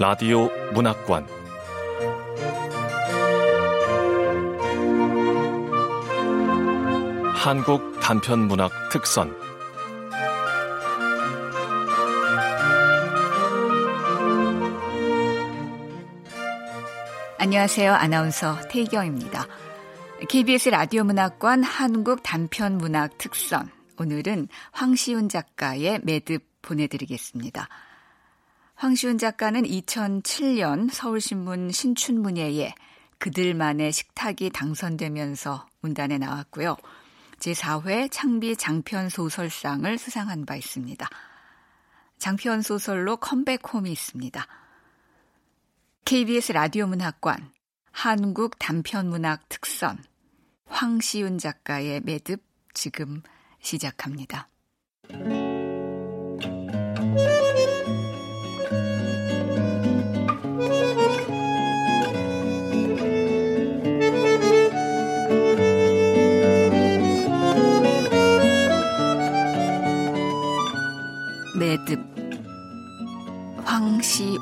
라디오 문학관 한국 단편 문학 특선 안녕하세요. 아나운서 태경입니다. KBS 라디오 문학관 한국 단편 문학 특선. 오늘은 황시훈 작가의 매듭 보내드리겠습니다. 황시훈 작가는 2007년 서울신문 신춘문예에 그들만의 식탁이 당선되면서 문단에 나왔고요. 제4회 창비 장편 소설상을 수상한 바 있습니다. 장편 소설로 컴백홈이 있습니다. KBS 라디오 문학관 한국 단편문학 특선 황시윤 작가의 매듭 지금 시작합니다. 매듭 황시운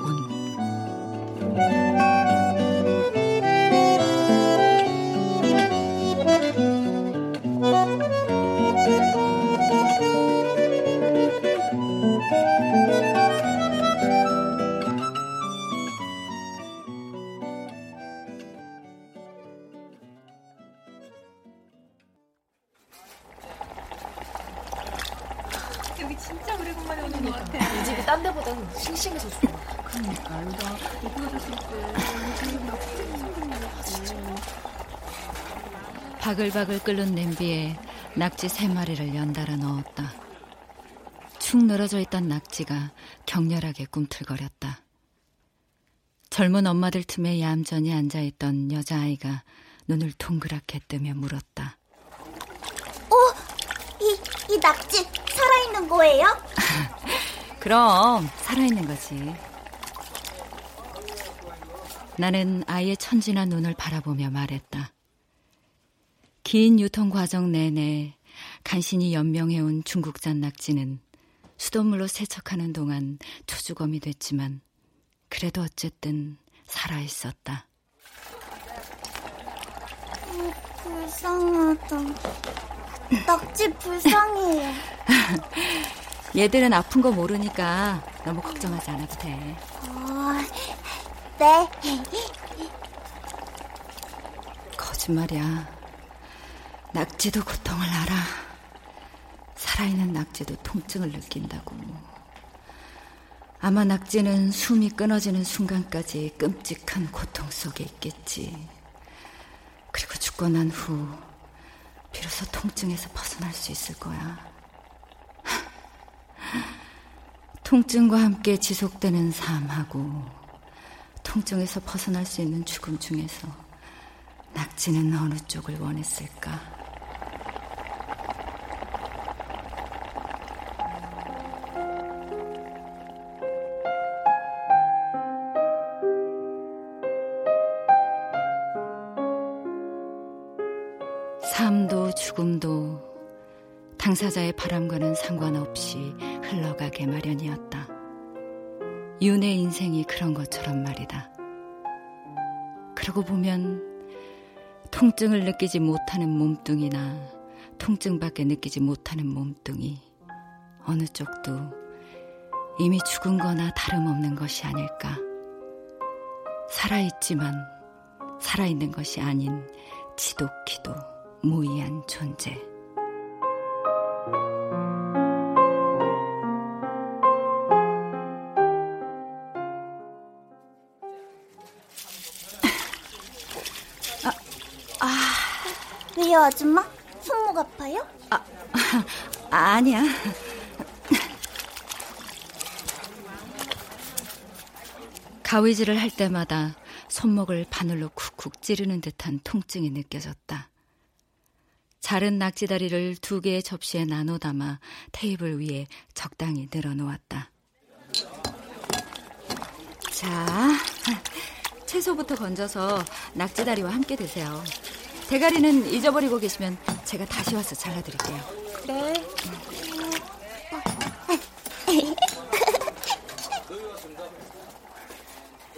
바글바글 끓는 냄비에 낙지 세 마리를 연달아 넣었다. 축 늘어져 있던 낙지가 격렬하게 꿈틀거렸다. 젊은 엄마들 틈에 얌전히 앉아있던 여자아이가 눈을 동그랗게 뜨며 물었다. 어, 이, 이 낙지 살아있는 거예요? 그럼 살아있는 거지. 나는 아이의 천진한 눈을 바라보며 말했다. 긴 유통 과정 내내 간신히 연명해온 중국산 낙지는 수돗물로 세척하는 동안 초주검이 됐지만 그래도 어쨌든 살아 있었다. 어, 불쌍하다. 낙지 불쌍해요. 얘들은 아픈 거 모르니까 너무 걱정하지 않아도 돼. 어, 네. 거짓말이야. 낙지도 고통을 알아. 살아있는 낙지도 통증을 느낀다고. 아마 낙지는 숨이 끊어지는 순간까지 끔찍한 고통 속에 있겠지. 그리고 죽고 난 후, 비로소 통증에서 벗어날 수 있을 거야. 통증과 함께 지속되는 삶하고, 통증에서 벗어날 수 있는 죽음 중에서 낙지는 어느 쪽을 원했을까? 바람과는 상관없이 흘러가게 마련이었다. 윤의 인생이 그런 것처럼 말이다. 그러고 보면 통증을 느끼지 못하는 몸뚱이나 통증밖에 느끼지 못하는 몸뚱이 어느 쪽도 이미 죽은 거나 다름없는 것이 아닐까. 살아있지만 살아있는 것이 아닌 지독히도 무의한 존재. 왜요, 아줌마? 손목 아파요? 아, 아니야. 가위질을 할 때마다 손목을 바늘로 쿡쿡 찌르는 듯한 통증이 느껴졌다. 자른 낙지다리를 두 개의 접시에 나눠 담아 테이블 위에 적당히 늘어놓았다. 자, 채소부터 건져서 낙지다리와 함께 드세요. 대가리는 잊어버리고 계시면 제가 다시 와서 잘라드릴게요. 네.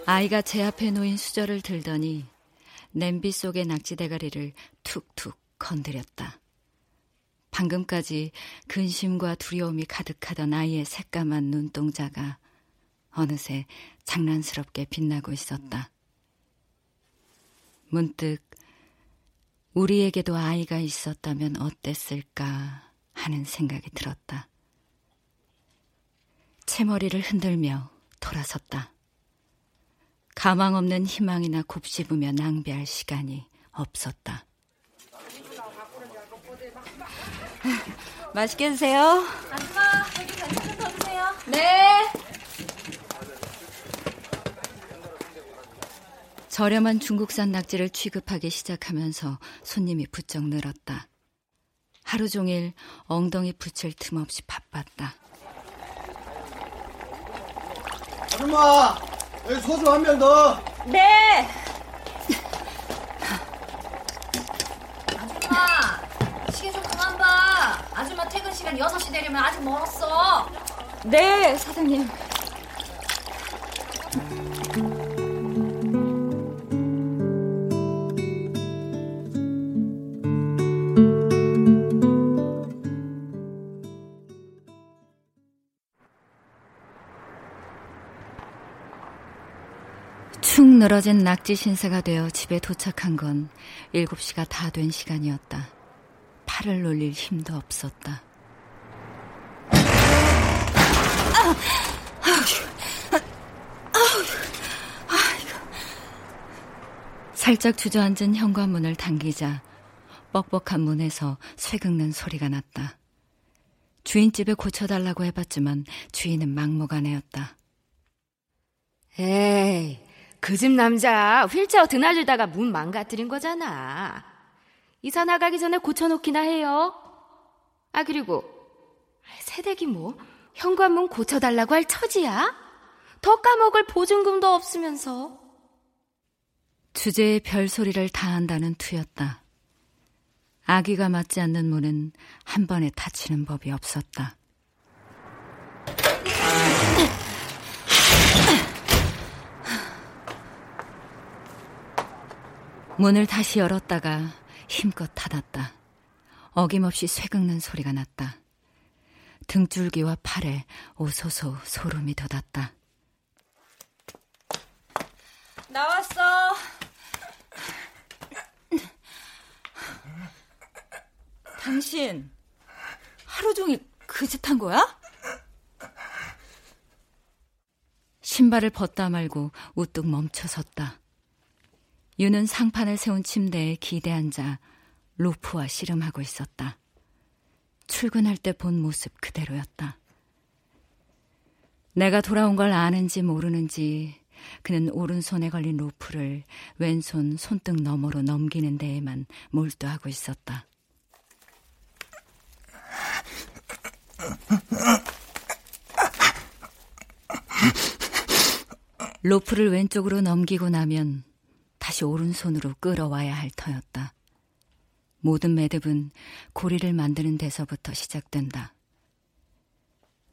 아이가 제 앞에 놓인 수저를 들더니 냄비 속의 낙지 대가리를 툭툭 건드렸다. 방금까지 근심과 두려움이 가득하던 아이의 새까만 눈동자가 어느새 장난스럽게 빛나고 있었다. 문득 우리에게도 아이가 있었다면 어땠을까 하는 생각이 들었다. 채머리를 흔들며 돌아섰다. 가망 없는 희망이나 곱씹으며 낭비할 시간이 없었다. 맛있게 드세요. 아줌마, 여기 반찬 좀더 주세요. 네. 저렴한 중국산 낙지를 취급하기 시작하면서 손님이 부쩍 늘었다. 하루 종일 엉덩이 붙일 틈 없이 바빴다. 아줌마, 여기 소주 한 병 더. 네. 아줌마, 시계 좀 그만 봐. 아줌마 퇴근 시간 6시 되려면 아직 멀었어. 네, 사장님. 늘어진 낙지 신세가 되어 집에 도착한 건 7시가 다 된 시간이었다. 팔을 놀릴 힘도 없었다. 살짝 주저앉은 현관문을 당기자 뻑뻑한 문에서 쇠긁는 소리가 났다. 주인집에 고쳐달라고 해봤지만 주인은 막무가내였다. 에이, 그 집 남자 휠체어 드날리다가 문 망가뜨린 거잖아. 이사 나가기 전에 고쳐놓기나 해요. 아, 그리고, 새댁이 뭐, 현관문 고쳐달라고 할 처지야? 더 까먹을 보증금도 없으면서. 주제에 별소리를 다 한다는 투였다. 아기가 맞지 않는 문은 한 번에 닫히는 법이 없었다. 문을 다시 열었다가 힘껏 닫았다. 어김없이 쇠긁는 소리가 났다. 등줄기와 팔에 오소소 소름이 돋았다. 나왔어. 당신 하루 종일 그 짓 한 거야? 신발을 벗다 말고 우뚝 멈춰 섰다. 유는 상판을 세운 침대에 기대 앉아 로프와 씨름하고 있었다. 출근할 때 본 모습 그대로였다. 내가 돌아온 걸 아는지 모르는지 그는 오른손에 걸린 로프를 왼손 손등 너머로 넘기는 데에만 몰두하고 있었다. 로프를 왼쪽으로 넘기고 나면 다시 오른손으로 끌어와야 할 터였다. 모든 매듭은 고리를 만드는 데서부터 시작된다.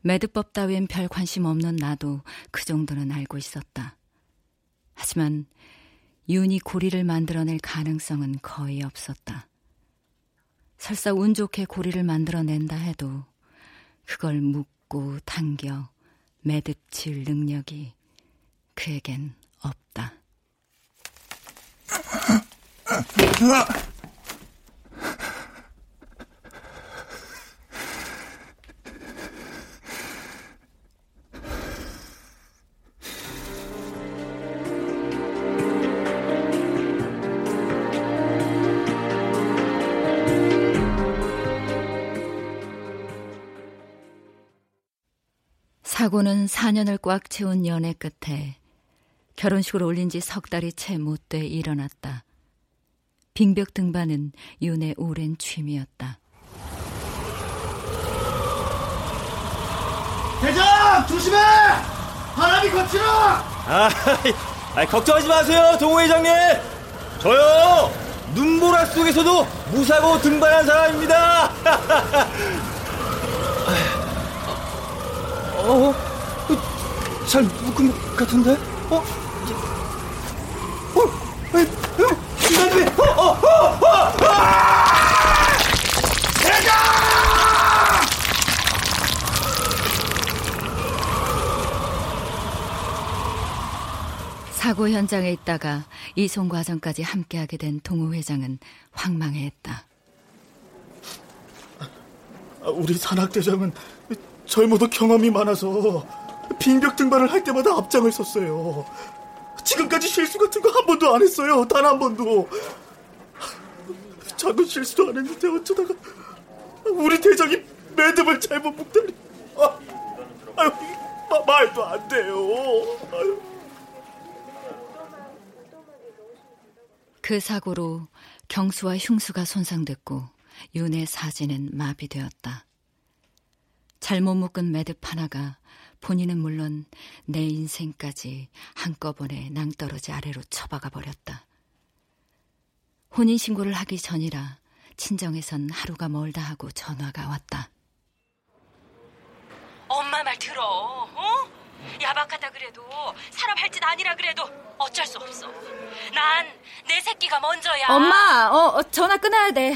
매듭법 따윈 별 관심 없는 나도 그 정도는 알고 있었다. 하지만 윤이 고리를 만들어낼 가능성은 거의 없었다. 설사 운 좋게 고리를 만들어낸다 해도 그걸 묶고 당겨 매듭칠 능력이 그에겐 없다. 사고는 4년을 꽉 채운 연애 끝에 결혼식을 올린 지 석 달이 채 못 돼 일어났다. 빙벽 등반은 윤의 오랜 취미였다. 대장 조심해! 바람이 거칠어! 아, 아, 걱정하지 마세요, 동호 회장님. 저요 눈보라 속에서도 무사고 등반한 사람입니다. 어, 잘 묶은 것 같은데? 어? 현장에 있다가 이송 과정까지 함께하게 된 동호 회장은 황망해했다. 아, 우리 산악대장은 젊어도 경험이 많아서 빙벽 등반을 할 때마다 앞장을 섰어요. 지금까지 실수 같은 거 한 번도 안 했어요. 단 한 번도. 작은 실수도 안 했는데 어쩌다가 우리 대장이 매듭을 잘못 묶다니. 아, 아유, 마, 말도 안 돼요. 아유. 그 사고로 경수와 흉수가 손상됐고 윤의 사진은 마비되었다. 잘못 묶은 매듭 하나가 본인은 물론 내 인생까지 한꺼번에 낭떠러지 아래로 처박아 버렸다. 혼인신고를 하기 전이라 친정에선 하루가 멀다 하고 전화가 왔다. 엄마 말 들어, 어? 야박하다 그래도 사람 할 짓 아니라 그래도 어쩔 수 없어. 난 내 새끼가 먼저야. 엄마, 어, 어, 전화 끊어야 돼.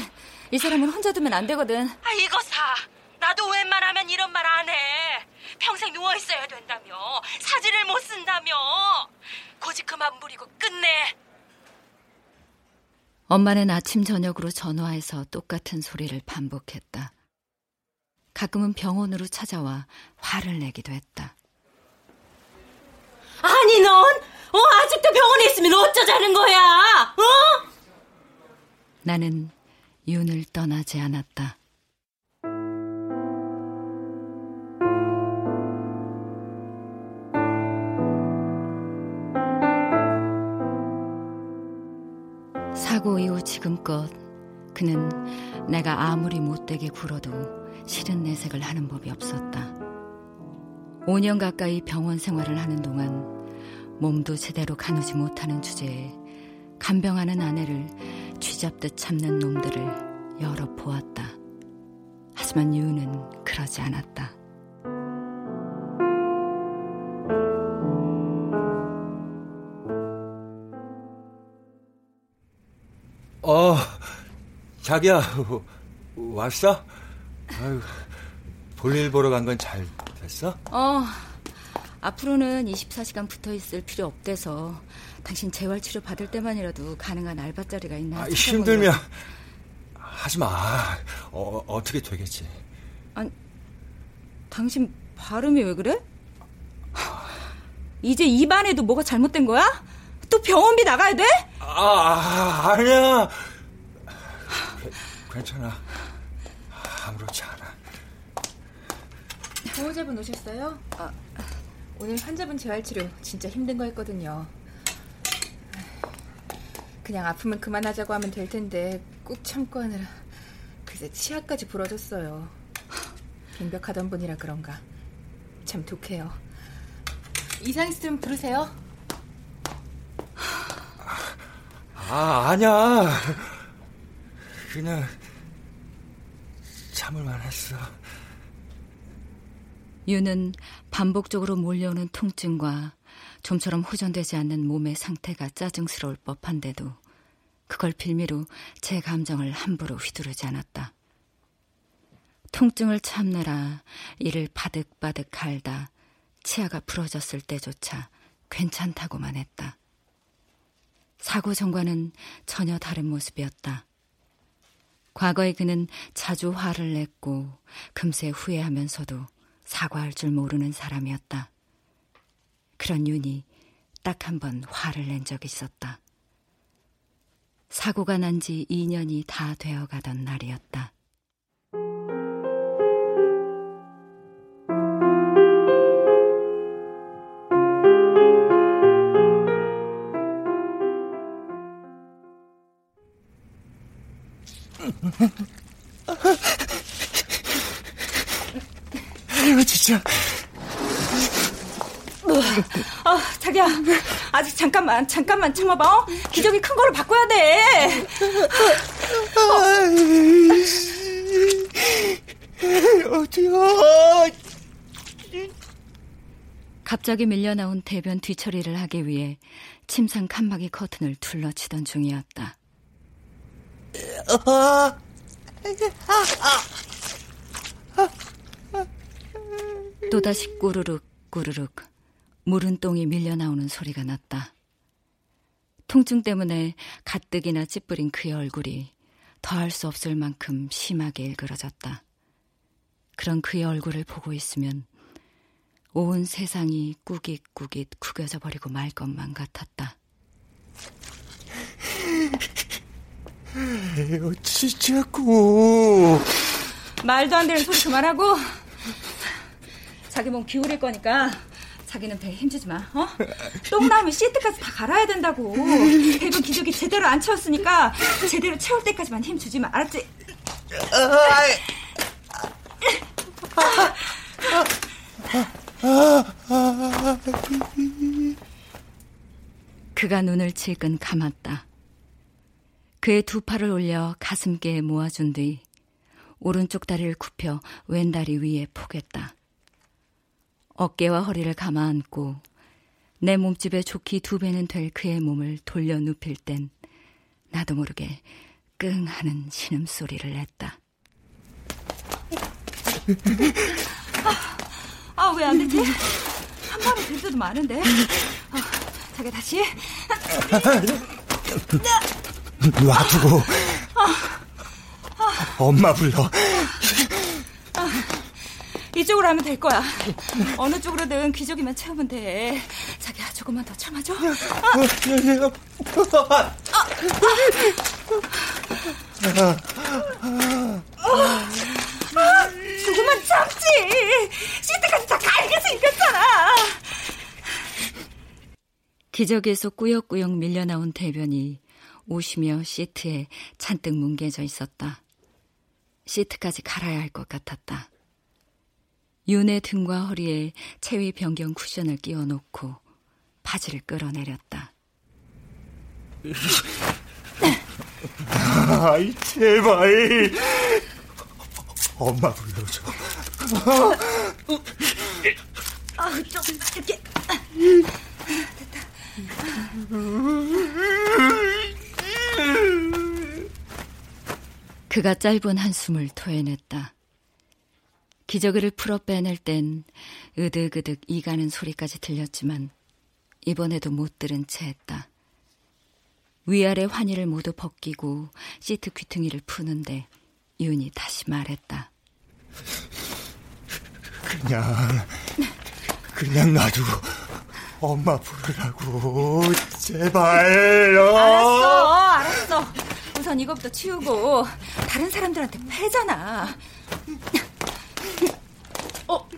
이 사람은 혼자 두면 안 되거든. 아 이거 사. 나도 웬만하면 이런 말 안 해. 평생 누워 있어야 된다며. 사지를 못 쓴다며. 고집 그만 부리고 끝내. 엄마는 아침 저녁으로 전화해서 똑같은 소리를 반복했다. 가끔은 병원으로 찾아와 화를 내기도 했다. 아니 넌 어, 아직도 병원에 있으면 어쩌자는 거야? 어? 나는 윤을 떠나지 않았다. 사고 이후 지금껏 그는 내가 아무리 못되게 굴어도 싫은 내색을 하는 법이 없었다. 5년 가까이 병원 생활을 하는 동안 몸도 제대로 가누지 못하는 주제에 간병하는 아내를 쥐잡듯 참는 놈들을 여러 보았다. 하지만 유는 그러지 않았다. 어, 자기야, 왔어? 아유, 볼일 보러 간 건 잘 됐어? 어, 앞으로는 24시간 붙어 있을 필요 없대서 당신 재활 치료 받을 때만이라도 가능한 알바 자리가 있나 아, 힘들면 하지 마. 어, 어떻게 되겠지? 아니, 당신 발음이 왜 그래? 이제 입안에도 뭐가 잘못된 거야? 또 병원비 나가야 돼? 아, 아 아니야. 괜찮아. 아무렇지 않아. 보호자분 오셨어요? 아, 오늘 환자분 재활치료 진짜 힘든 거 했거든요. 그냥 아프면 그만하자고 하면 될 텐데 꾹 참고 하느라 그새 치아까지 부러졌어요. 빙벽하던 분이라 그런가. 참 독해요. 이상 있으면 부르세요. 아, 아니야. 그냥 참을 만 했어. 유는 반복적으로 몰려오는 통증과 좀처럼 호전되지 않는 몸의 상태가 짜증스러울 법한데도 그걸 빌미로 제 감정을 함부로 휘두르지 않았다. 통증을 참느라 이를 바득바득 갈다 치아가 부러졌을 때조차 괜찮다고만 했다. 사고 전과는 전혀 다른 모습이었다. 과거에 그는 자주 화를 냈고 금세 후회하면서도 사과할 줄 모르는 사람이었다. 그런 윤이 딱 한 번 화를 낸 적이 있었다. 사고가 난 지 2년이 다 되어 가던 날이었다. 아유, 진짜. 어, 자기야, 아직 잠깐만, 잠깐만 참아봐. 어? 기저귀 큰 거를 바꿔야 돼. 어. 어디야? 갑자기 밀려나온 대변 뒤처리를 하기 위해 침상 칸막이 커튼을 둘러치던 중이었다. 또다시 꾸르륵 꾸르륵 물은 똥이 밀려 나오는 소리가 났다. 통증 때문에 가뜩이나 찌푸린 그의 얼굴이 더할 수 없을 만큼 심하게 일그러졌다. 그런 그의 얼굴을 보고 있으면 온 세상이 꾸깃꾸깃 구겨져 버리고 말 것만 같았다. 에어치자고 말도 안 되는 소리 그만하고 자기 몸 기울일 거니까 자기는 배에 힘주지 마. 어? 똥 나오면 시트까지 다 갈아야 된다고. 배도 기저귀 제대로 안 채웠으니까 제대로 채울 때까지만 힘 주지 마. 알았지? 그가 눈을 질끈 감았다. 그의 두 팔을 올려 가슴께에 모아준 뒤 오른쪽 다리를 굽혀 왼 다리 위에 포겠다. 어깨와 허리를 감아 안고 내 몸집에 좋기 두 배는 될 그의 몸을 돌려 눕힐 땐 나도 모르게 끙 하는 신음소리를 냈다. 아, 아 왜 안 되지? 한 번에 될 때도 많은데. 아, 자기 다시. 놔두고 엄마 불러. 이쪽으로 하면 될 거야. 어느 쪽으로든 귀저귀만 채우면 돼. 자기야, 조금만 더 참아줘. 아, 조금만 참지. 시트까지 다 갈게 생겼잖아. 기저귀에서 꾸역꾸역 밀려나온 대변이 오시며 시트에 잔뜩 뭉개져 있었다. 시트까지 갈아야 할 것 같았다. 윤의 등과 허리에 체위 변경 쿠션을 끼워 놓고 바지를 끌어내렸다. 아이, 제발. 엄마 불러줘. 아, 좀 이렇게. 됐다. 그가 짧은 한숨을 토해냈다. 기저귀를 풀어 빼낼 땐 으득으득 이가는 소리까지 들렸지만 이번에도 못 들은 채 했다. 위아래 환희를 모두 벗기고 시트 귀퉁이를 푸는데 윤이 다시 말했다. 그냥 그냥 놔두고 엄마 부르라고 제발 어. 알았어 알았어 우선 이거부터 치우고 다른 사람들한테 패잖아 어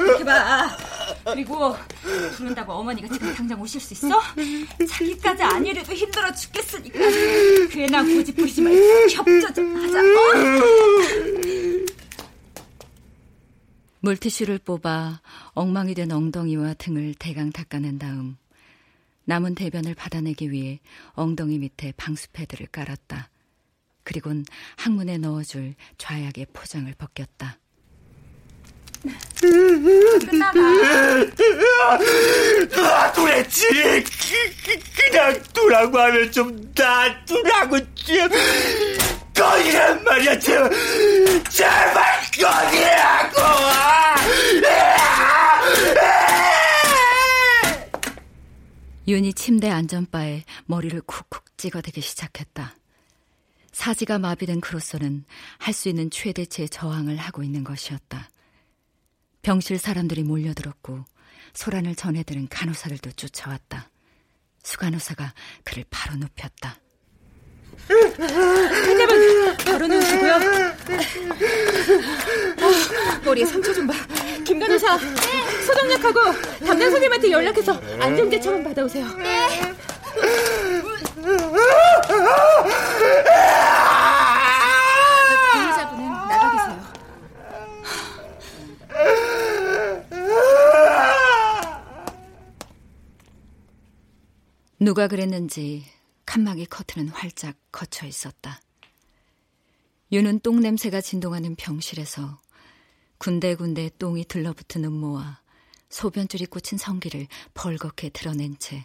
이렇게 봐 그리고 부른다고 어머니가 지금 당장 오실 수 있어? 자기까지 아니래도 힘들어 죽겠으니까 괜한 고집 부리지 말고 협조 좀 하자 어? 물티슈를 뽑아 엉망이 된 엉덩이와 등을 대강 닦아낸 다음 남은 대변을 받아내기 위해 엉덩이 밑에 방수 패드를 깔았다. 그리곤 항문에 넣어줄 좌약의 포장을 벗겼다. 놔두랬지. 그냥 두라고 하면 좀 놔두라고 좀. 꺼지란 말이야, 제발. 제발 꺼지라고. 윤이 침대 안전바에 머리를 쿡쿡 찍어대기 시작했다. 사지가 마비된 그로서는 할 수 있는 최대치의 저항을 하고 있는 것이었다. 병실 사람들이 몰려들었고 소란을 전해들은 간호사들도 쫓아왔다. 수간호사가 그를 바로 눕혔다. 바로 누우시고요. 어, 머리에 상처 좀 봐. 김 간호사, 네. 소독약하고 담당 선생님한테 연락해서 안정제 처방 받아오세요. 네. 피해자분은 나가 계세요. 누가 그랬는지 칸막이 커튼은 활짝 걷혀 있었다. 윤은 똥 냄새가 진동하는 병실에서 군데군데 똥이 들러붙은 음모와 소변줄이 꽂힌 성기를 벌겋게 드러낸 채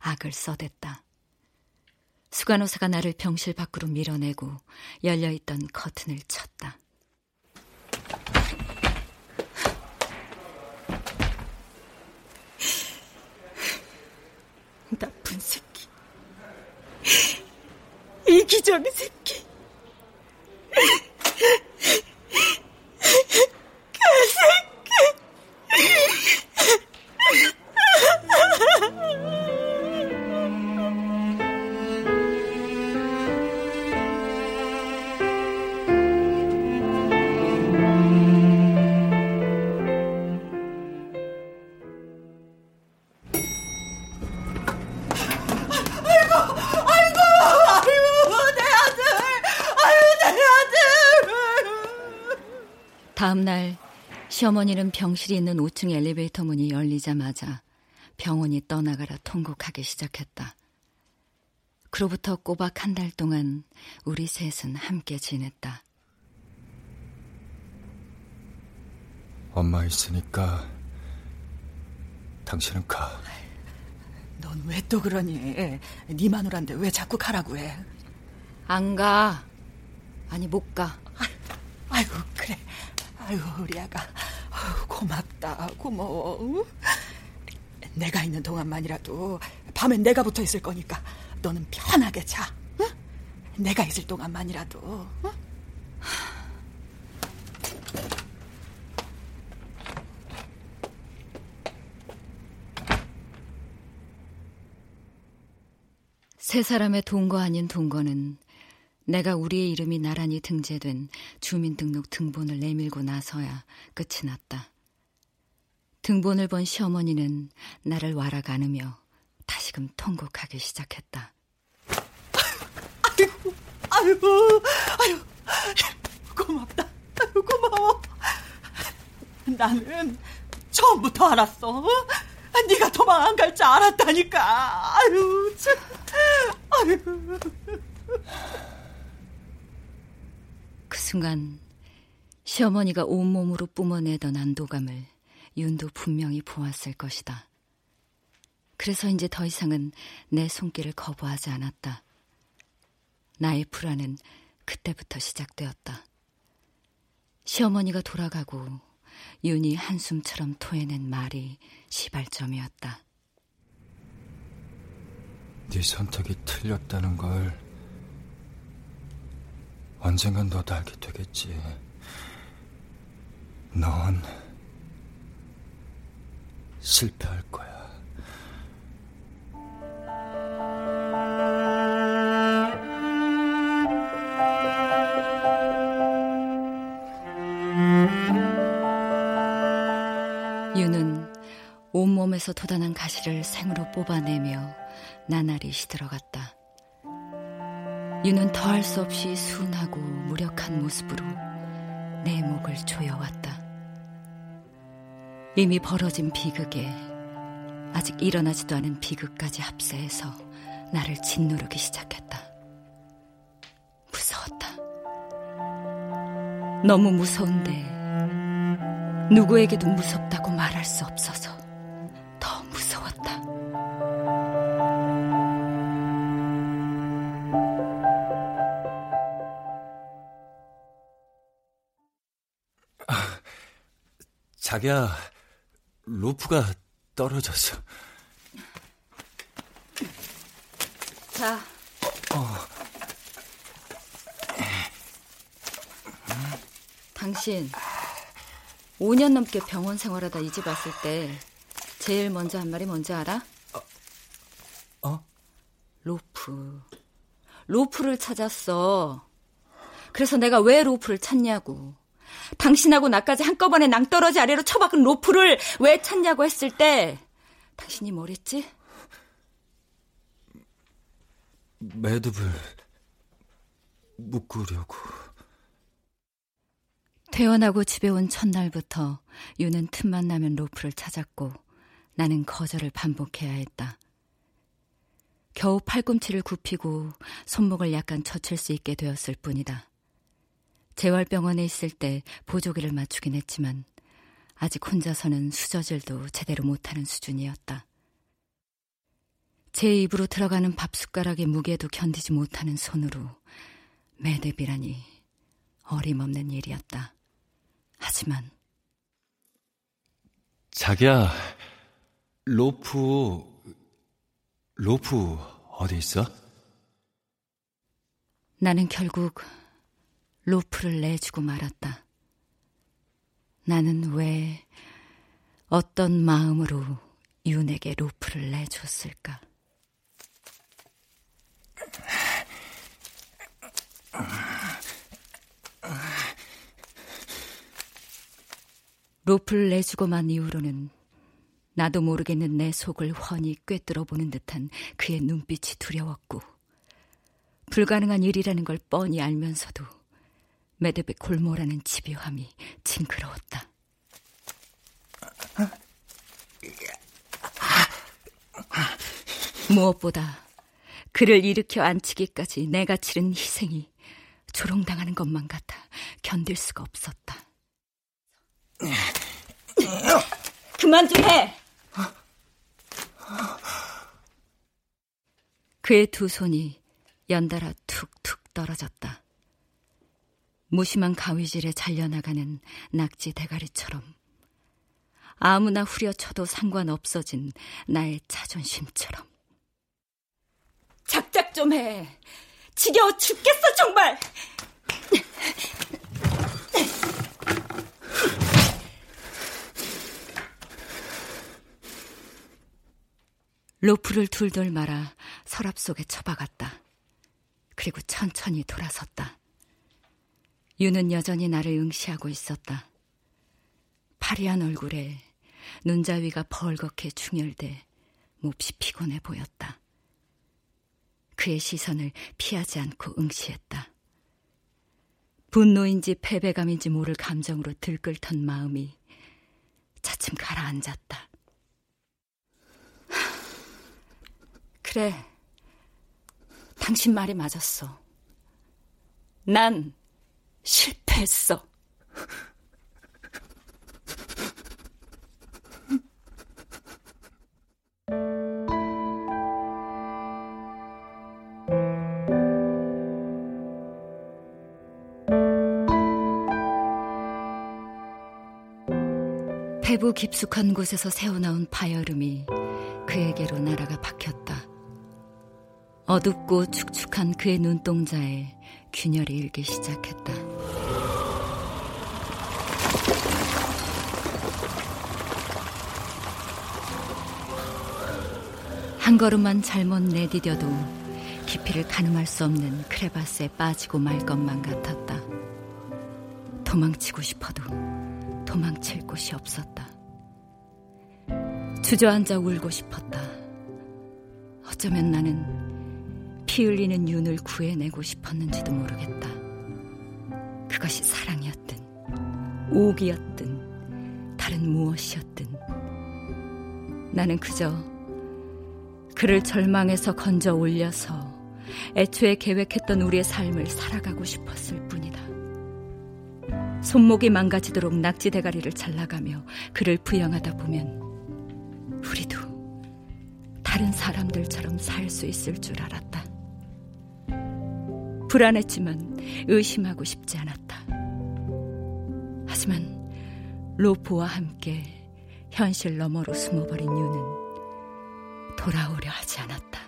악을 써댔다. 수간호사가 나를 병실 밖으로 밀어내고 열려있던 커튼을 쳤다. 나쁜 새끼. 以上の接近 시어머니는 병실이 있는 5층 엘리베이터 문이 열리자마자 병원이 떠나가라 통곡하기 시작했다. 그로부터 꼬박 한 달 동안 우리 셋은 함께 지냈다. 엄마 있으니까 당신은 가. 넌 왜 또 그러니? 네 마누라인데 왜 자꾸 가라고 해? 안 가. 아니 못 가. 아이고 그래. 아유 우리 아가 고맙다 고마워. 내가 있는 동안만이라도 밤엔 내가 붙어 있을 거니까 너는 편하게 자. 응? 내가 있을 동안만이라도. 응? 세 사람의 동거 아닌 동거는 내가 우리의 이름이 나란히 등재된 주민등록 등본을 내밀고 나서야 끝이 났다. 등본을 본 시어머니는 나를 와락 안으며 다시금 통곡하기 시작했다. 아이고, 아이고, 아이고, 고맙다. 아이고, 고마워. 나는 처음부터 알았어. 네가 도망 안 갈 줄 알았다니까. 아유, 참. 아유. 그 순간 시어머니가 온몸으로 뿜어내던 안도감을 윤도 분명히 보았을 것이다. 그래서 이제 더 이상은 내 손길을 거부하지 않았다. 나의 불안은 그때부터 시작되었다. 시어머니가 돌아가고 윤이 한숨처럼 토해낸 말이 시발점이었다. 네 선택이 틀렸다는 걸 언젠간 너도 알게 되겠지. 넌 실패할 거야. 유는 온몸에서 돋아난 가시를 생으로 뽑아내며 나날이 시들어갔다. 유는 더할 수 없이 순하고 무력한 모습으로 내 목을 조여왔다. 이미 벌어진 비극에 아직 일어나지도 않은 비극까지 합세해서 나를 짓누르기 시작했다. 무서웠다. 너무 무서운데 누구에게도 무섭다고 말할 수 없어서 자기야, 로프가 떨어졌어. 자. 어. 당신 5년 넘게 병원 생활하다 이 집 왔을 때 제일 먼저 한 말이 뭔지 알아? 어? 어? 로프. 로프를 찾았어. 그래서 내가 왜 로프를 찾냐고. 당신하고 나까지 한꺼번에 낭떠러지 아래로 처박은 로프를 왜 찾냐고 했을 때 당신이 뭐랬지? 매듭을 묶으려고. 퇴원하고 집에 온 첫날부터 유는 틈만 나면 로프를 찾았고 나는 거절을 반복해야 했다. 겨우 팔꿈치를 굽히고 손목을 약간 젖힐 수 있게 되었을 뿐이다. 재활병원에 있을 때 보조기를 맞추긴 했지만 아직 혼자서는 수저질도 제대로 못하는 수준이었다. 제 입으로 들어가는 밥 숟가락의 무게도 견디지 못하는 손으로 매듭이라니 어림없는 일이었다. 하지만 자기야 로프 로프 어디 있어? 나는 결국 로프를 내주고 말았다. 나는 왜 어떤 마음으로 윤에게 로프를 내줬을까? 로프를 내주고 만 이후로는 나도 모르겠는 내 속을 훤히 꿰뚫어 보는 듯한 그의 눈빛이 두려웠고 불가능한 일이라는 걸 뻔히 알면서도 매듭의 골모라는 집요함이 징그러웠다. 무엇보다 그를 일으켜 앉히기까지 내가 치른 희생이 조롱당하는 것만 같아 견딜 수가 없었다. 그만 좀 해! 그의 두 손이 연달아 툭툭 떨어졌다. 무심한 가위질에 잘려나가는 낙지 대가리처럼 아무나 후려쳐도 상관없어진 나의 자존심처럼. 작작 좀 해. 지겨워 죽겠어, 정말! 로프를 둘둘 말아 서랍 속에 처박았다. 그리고 천천히 돌아섰다. 유는 여전히 나를 응시하고 있었다. 파리한 얼굴에 눈자위가 벌겋게 충혈돼 몹시 피곤해 보였다. 그의 시선을 피하지 않고 응시했다. 분노인지 패배감인지 모를 감정으로 들끓던 마음이 차츰 가라앉았다. 그래. 당신 말이 맞았어. 난 실패했어. 배부 깊숙한 곳에서 새어나온 파열음이 그에게로 날아가 박혔다. 어둡고 축축한 그의 눈동자에 균열이 일기 시작했다. 한 걸음만 잘못 내디뎌도 깊이를 가늠할 수 없는 크레바스에 빠지고 말 것만 같았다. 도망치고 싶어도 도망칠 곳이 없었다. 주저앉아 울고 싶었다. 어쩌면 나는 피 흘리는 윤을 구해내고 싶었는지도 모르겠다. 그것이 사랑이었든, 오기였든, 다른 무엇이었든. 나는 그저 그를 절망에서 건져 올려서 애초에 계획했던 우리의 삶을 살아가고 싶었을 뿐이다. 손목이 망가지도록 낙지 대가리를 잘라가며 그를 부양하다 보면 우리도 다른 사람들처럼 살 수 있을 줄 알았다. 불안했지만 의심하고 싶지 않았다. 하지만 로프와 함께 현실 너머로 숨어버린 유는 돌아오려 하지 않았다.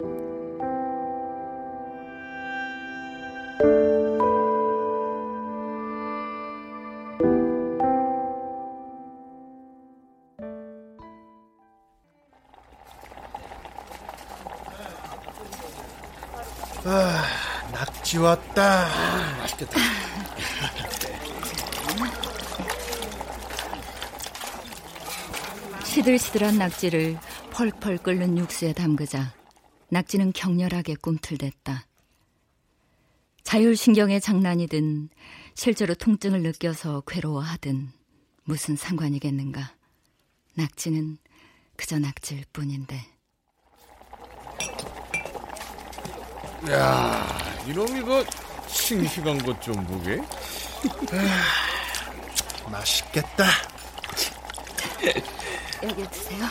아... 낙지 왔다. 아, 맛있겠다. 시들시들한 낙지를 펄펄 끓는 육수에 담그자 낙지는 격렬하게 꿈틀댔다. 자율신경의 장난이든 실제로 통증을 느껴서 괴로워하든 무슨 상관이겠는가. 낙지는 그저 낙지일 뿐인데. 야, 이놈 이거 싱싱한 것 좀 보게. 맛있겠다. 여기 드세요.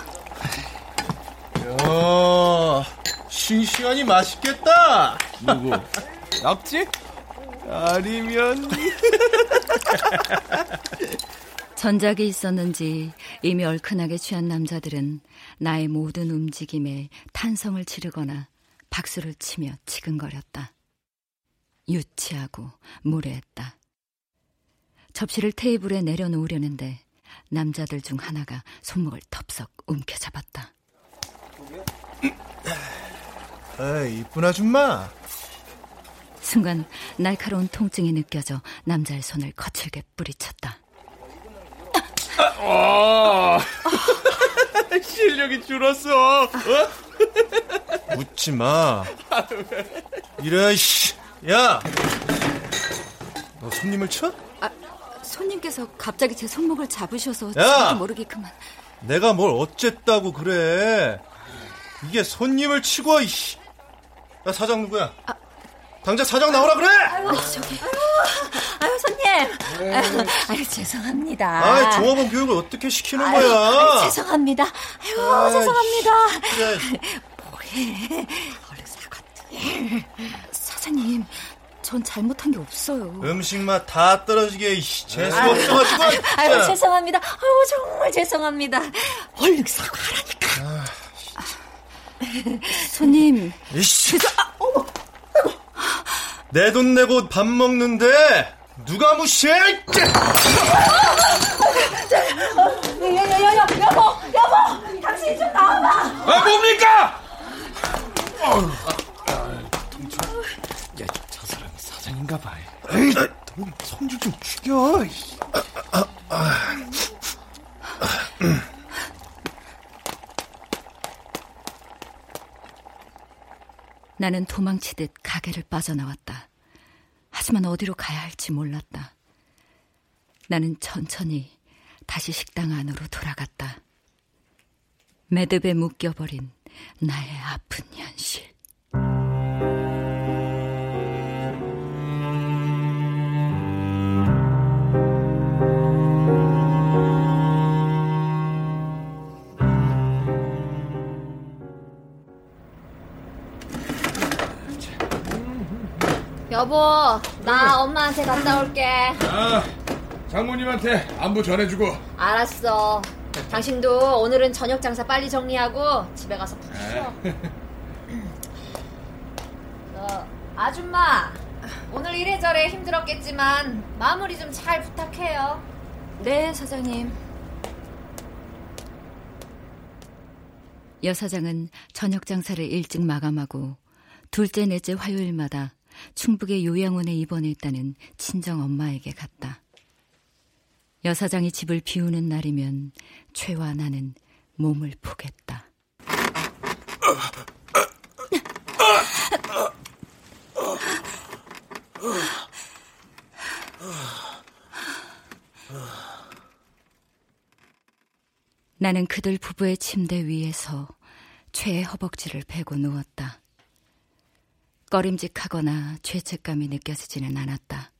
야, 싱싱하니 맛있겠다. 누구? 낙지? 아니면 전작이 있었는지 이미 얼큰하게 취한 남자들은 나의 모든 움직임에 탄성을 지르거나 박수를 치며 지근거렸다. 유치하고 무례했다. 접시를 테이블에 내려놓으려는데 남자들 중 하나가 손목을 덥석 움켜잡았다. 에이, 이쁜 아줌마. 순간 날카로운 통증이 느껴져 남자의 손을 거칠게 뿌리쳤다. 아, 실력이 줄었어. 어? 웃지 마. 이래, 씨. 야! 너 손님을 쳐? 아, 손님께서 갑자기 제 손목을 잡으셔서 야! 저도 모르게 그만. 내가 뭘 어쨌다고 그래. 이게 손님을 치고, 이씨. 야, 사장 누구야? 아, 당장 사장 나오라 그래! 아유, 저기. 아유, 손님. 아유, 아유, 죄송합니다. 아이, 종업원 교육을 어떻게 시키는 아유, 거야? 아유, 죄송합니다. 아유, 죄송합니다. 그래. 뭐해. 얼른 사과. 사장님, 전 잘못한 게 없어요. 음식 맛 다 떨어지게. 재수 없어가지고. 아유. 죄송합니다. 아유, 정말 죄송합니다. 얼른 사과하라니까. 손님. 이씨. 내돈 내고 밥 먹는데 누가 무시해? 여, 여보, 여보, 당신이 좀 나와봐. 아, 뭡니까? 사장인가 봐. 에이, 성질 좀 죽여. 나는 도망치듯 가게를 빠져나왔다. 하지만 어디로 가야 할지 몰랐다. 나는 천천히 다시 식당 안으로 돌아갔다. 매듭에 묶여버린 나의 아픈 현실. 여보, 나 엄마한테 갔다 올게. 아, 장모님한테 안부 전해주고. 알았어. 당신도 오늘은 저녁 장사 빨리 정리하고 집에 가서 푹 쉬어. 어, 아줌마, 오늘 이래저래 힘들었겠지만 마무리 좀 잘 부탁해요. 네, 사장님. 여 사장은 저녁 장사를 일찍 마감하고 둘째, 넷째 화요일마다 충북의 요양원에 입원해 있다는 친정 엄마에게 갔다. 여사장이 집을 비우는 날이면 최와 나는 몸을 포겠다. 나는 그들 부부의 침대 위에서 최의 허벅지를 베고 누웠다. 꺼림직하거나 죄책감이 느껴지지는 않았다.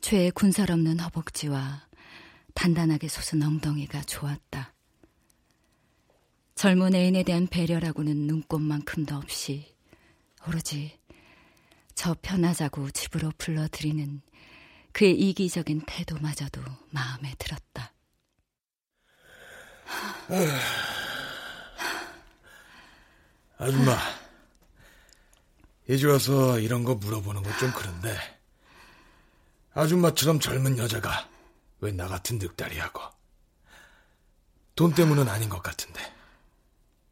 최의 군살 없는 허벅지와 단단하게 솟은 엉덩이가 좋았다. 젊은 애인에 대한 배려라고는 눈꼽만큼도 없이 오로지 저 편하자고 집으로 불러들이는 그의 이기적인 태도마저도 마음에 들었다. 아줌마, 이제 와서 이런 거 물어보는 건 좀 그런데 아줌마처럼 젊은 여자가 왜 나 같은 늑다리하고 돈 때문은 아닌 것 같은데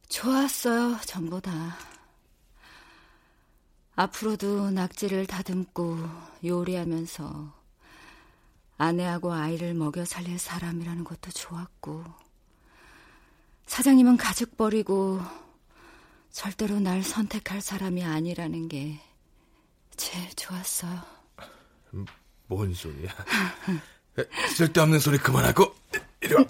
좋았어요, 전부 다. 앞으로도 낙지를 다듬고 요리하면서 아내하고 아이를 먹여 살릴 사람이라는 것도 좋았고, 사장님은 가족 버리고 절대로 날 선택할 사람이 아니라는 게 제일 좋았어요. 뭔 소리야? 쓸데없는 소리 그만하고 이리 와.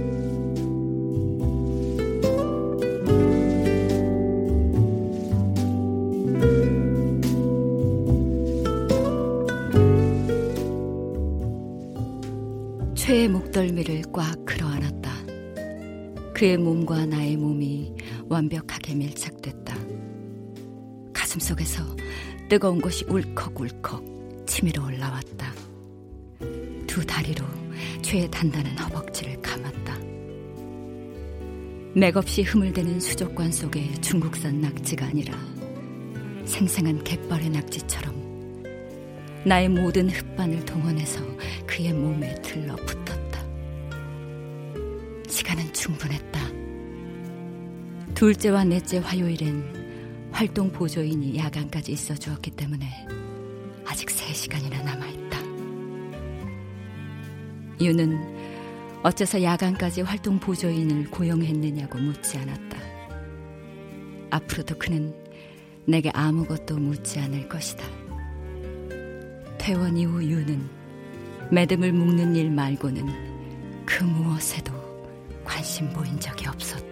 최의 목덜미를 꽉 끌어안았다. 그의 몸과 나의 몸이 완벽하게 밀착됐다. 가슴 속에서 뜨거운 것이 울컥울컥 치밀어 올라왔다. 두 다리로 최의 단단한 허벅지를 감았다. 맥없이 흐물대는 수족관 속의 중국산 낙지가 아니라 생생한 갯벌의 낙지처럼 나의 모든 흙반을 동원해서 그의 몸에 들러붙었다. 시간은 충분했다. 둘째와 넷째 화요일엔 활동 보조인이 야간까지 있어 주었기 때문에 아직 3시간이나 남아있다. 유는 어째서 야간까지 활동 보조인을 고용했느냐고 묻지 않았다. 앞으로도 그는 내게 아무것도 묻지 않을 것이다. 퇴원 이후 유는 매듭을 묶는 일 말고는 그 무엇에도 관심 보인 적이 없었다.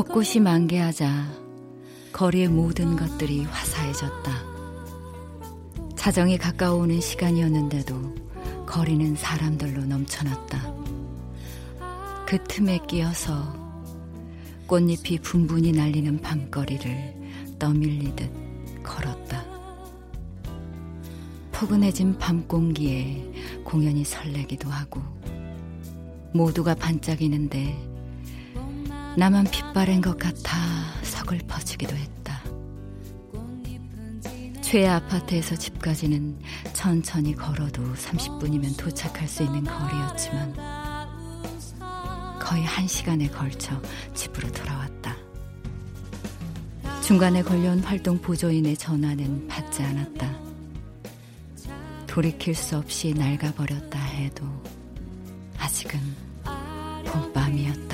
벚꽃이 만개하자 거리의 모든 것들이 화사해졌다. 자정이 가까워오는 시간이었는데도 거리는 사람들로 넘쳐났다. 그 틈에 끼어서 꽃잎이 분분히 날리는 밤거리를 떠밀리듯 걸었다. 포근해진 밤 공기에 공연이 설레기도 하고 모두가 반짝이는데 나만 빛바랜 것 같아 서글퍼지기도 했다. 최애 아파트에서 집까지는 천천히 걸어도 30분이면 도착할 수 있는 거리였지만 거의 한 시간에 걸쳐 집으로 돌아왔다. 중간에 걸려온 활동 보조인의 전화는 받지 않았다. 돌이킬 수 없이 낡아버렸다 해도 아직은 봄밤이었다.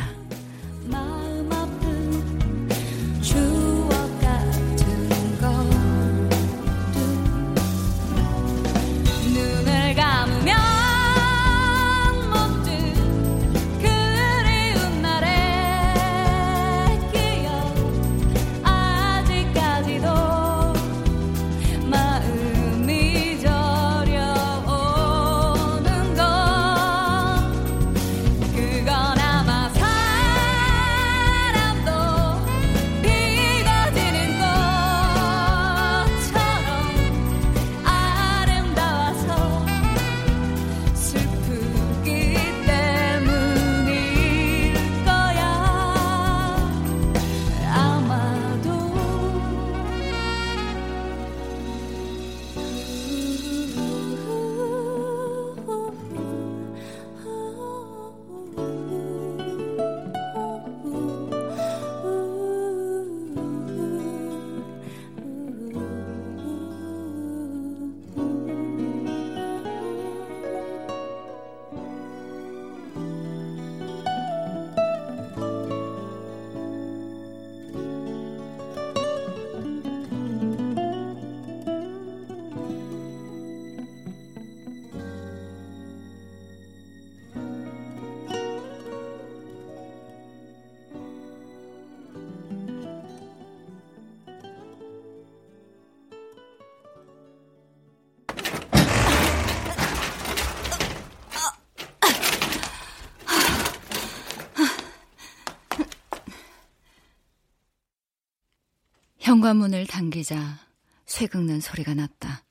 현관문을 당기자 쇠 긁는 소리가 났다.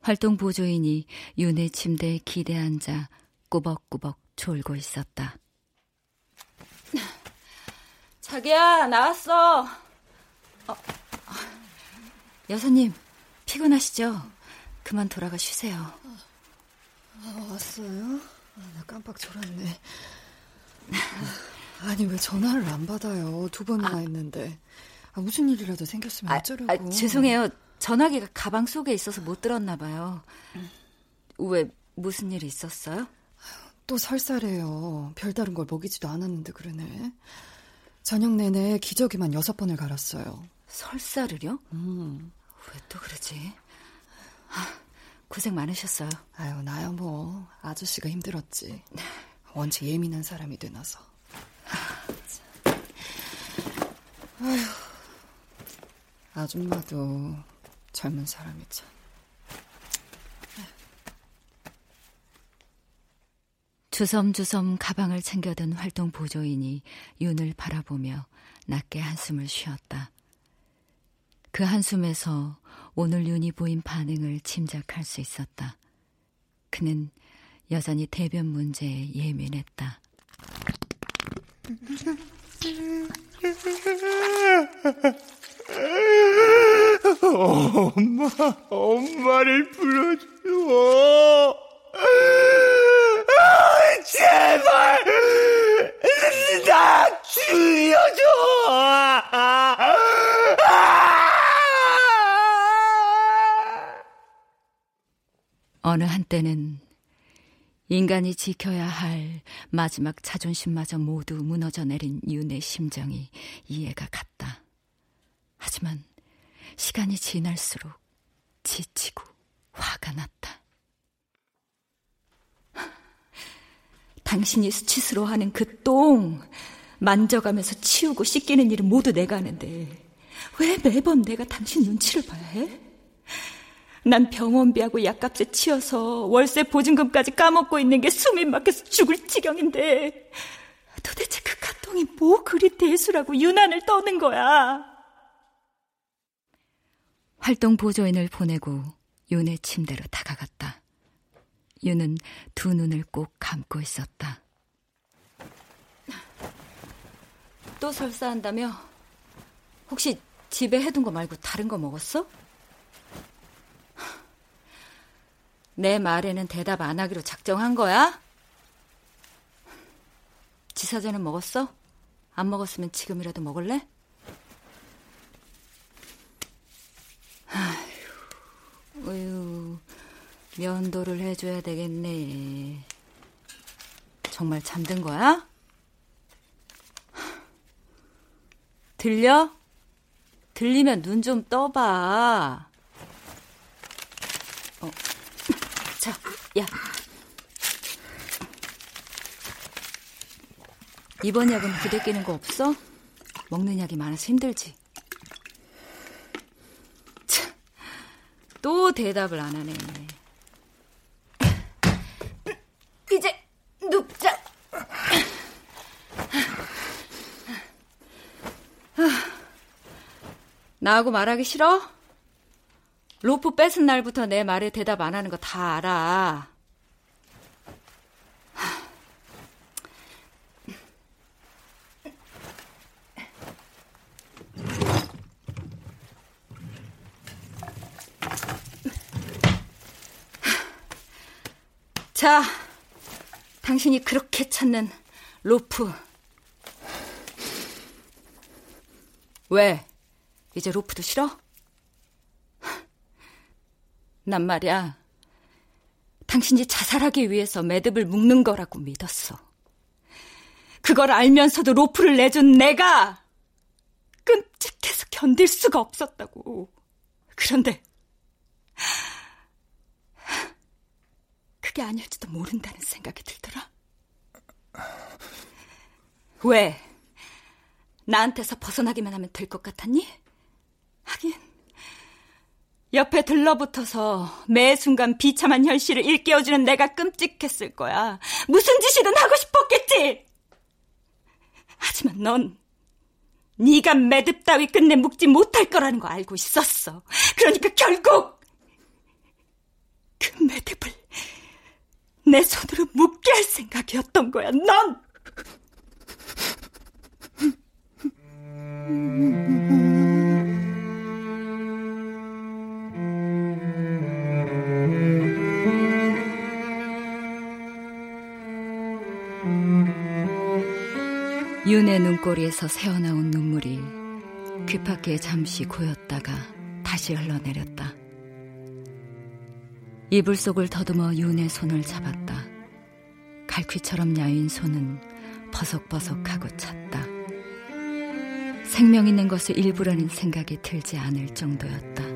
활동 보조인이 윤의 침대에 기대 앉아 꾸벅꾸벅 졸고 있었다. 자기야, 나왔어. 어, 여사님, 피곤하시죠? 그만 돌아가 쉬세요. 아, 왔어요? 아, 나 깜빡 졸았네. 아니 왜 전화를 안 받아요? 두 번이나 아, 했는데. 아, 무슨 일이라도 생겼으면 아, 어쩌려고. 아, 죄송해요. 전화기가 가방 속에 있어서 못 들었나 봐요. 왜 무슨 일이 있었어요? 또 설사래요. 별다른 걸 먹이지도 않았는데 그러네. 저녁 내내 기저귀만 여섯 번을 갈았어요. 설사를요? 음. 왜 또 그러지? 아, 고생 많으셨어요. 아유, 나야 뭐 아저씨가 힘들었지. 원체 예민한 사람이 되나서. 아휴, 아줌마도 젊은 사람이 참. 주섬주섬 가방을 챙겨든 활동 보조인이 윤을 바라보며 낮게 한숨을 쉬었다. 그 한숨에서 오늘 윤이 보인 반응을 짐작할 수 있었다. 그는 여전히 대변 문제에 예민했다. 엄마, 엄마를 불러줘. 제발 나 죽여줘. 어느 한때는 인간이 지켜야 할 마지막 자존심마저 모두 무너져 내린 윤의 심정이 이해가 갔다. 하지만 시간이 지날수록 지치고 화가 났다. 당신이 수치스러워하는 그 똥 만져가면서 치우고 씻기는 일은 모두 내가 하는데 왜 매번 내가 당신 눈치를 봐야 해? 난 병원비하고 약값에 치여서 월세 보증금까지 까먹고 있는 게 숨이 막혀서 죽을 지경인데 도대체 그 카통이 뭐 그리 대수라고 유난을 떠는 거야? 활동 보조인을 보내고 윤의 침대로 다가갔다. 윤은 두 눈을 꼭 감고 있었다. 또 설사한다며? 혹시 집에 해둔 거 말고 다른 거 먹었어? 내 말에는 대답 안 하기로 작정한 거야? 지사제는 먹었어? 안 먹었으면 지금이라도 먹을래? 아휴, 면도를 해줘야 되겠네. 정말 잠든 거야? 들려? 들리면 눈 좀 떠봐. 어. 자, 야. 이번 약은 부대 끼는 거 없어? 먹는 약이 많아서 힘들지. 참, 또 대답을 안 하네. 이제 눕자. 나하고 말하기 싫어? 로프 뺏은 날부터 내 말에 대답 안 하는 거 다 알아. 자, 당신이 그렇게 찾는 로프. 왜? 이제 로프도 싫어? 난 말이야. 당신이 자살하기 위해서 매듭을 묶는 거라고 믿었어. 그걸 알면서도 로프를 내준 내가 끔찍해서 견딜 수가 없었다고. 그런데 그게 아닐지도 모른다는 생각이 들더라. 왜? 나한테서 벗어나기만 하면 될 것 같았니? 하긴 옆에 들러붙어서 매 순간 비참한 현실을 일깨워주는 내가 끔찍했을 거야. 무슨 짓이든 하고 싶었겠지. 하지만 넌 네가 매듭 따위 끝내 묶지 못할 거라는 거 알고 있었어. 그러니까 결국 그 매듭을 내 손으로 묶게 할 생각이었던 거야, 넌! 윤의 눈꼬리에서 새어나온 눈물이 귓밖에 잠시 고였다가 다시 흘러내렸다. 이불 속을 더듬어 윤의 손을 잡았다. 갈퀴처럼 야윈 손은 버석버석하고 찼다. 생명 있는 것을 일부라는 생각이 들지 않을 정도였다.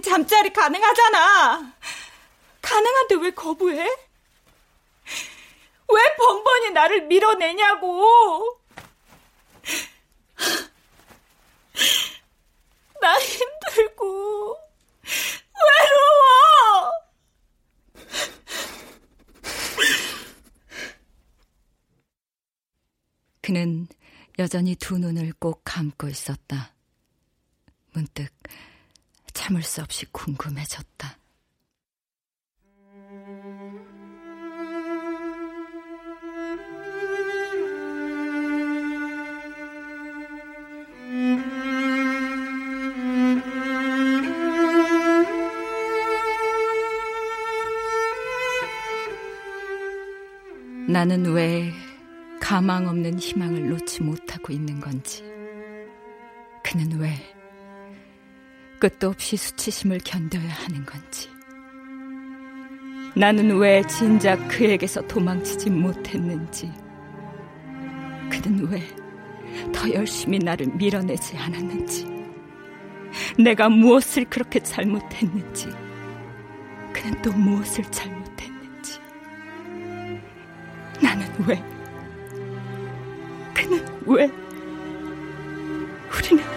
잠자리 가능하잖아. 가능한데 왜 거부해? 왜 번번이 나를 밀어내냐고. 나 힘들고 외로워. 그는 여전히 두 눈을 꼭 감고 있었다. 문득 참을 수 없이 궁금해졌다. 나는 왜 가망 없는 희망을 놓지 못하고 있는 건지, 그는 왜 끝도 없이 수치심을 견뎌야 하는 건지. 나는 왜 진작 그에게서 도망치지 못했는지. 그는 왜 더 열심히 나를 밀어내지 않았는지. 내가 무엇을 그렇게 잘못했는지. 그는 또 무엇을 잘못했는지. 나는 왜, 왜, 우리는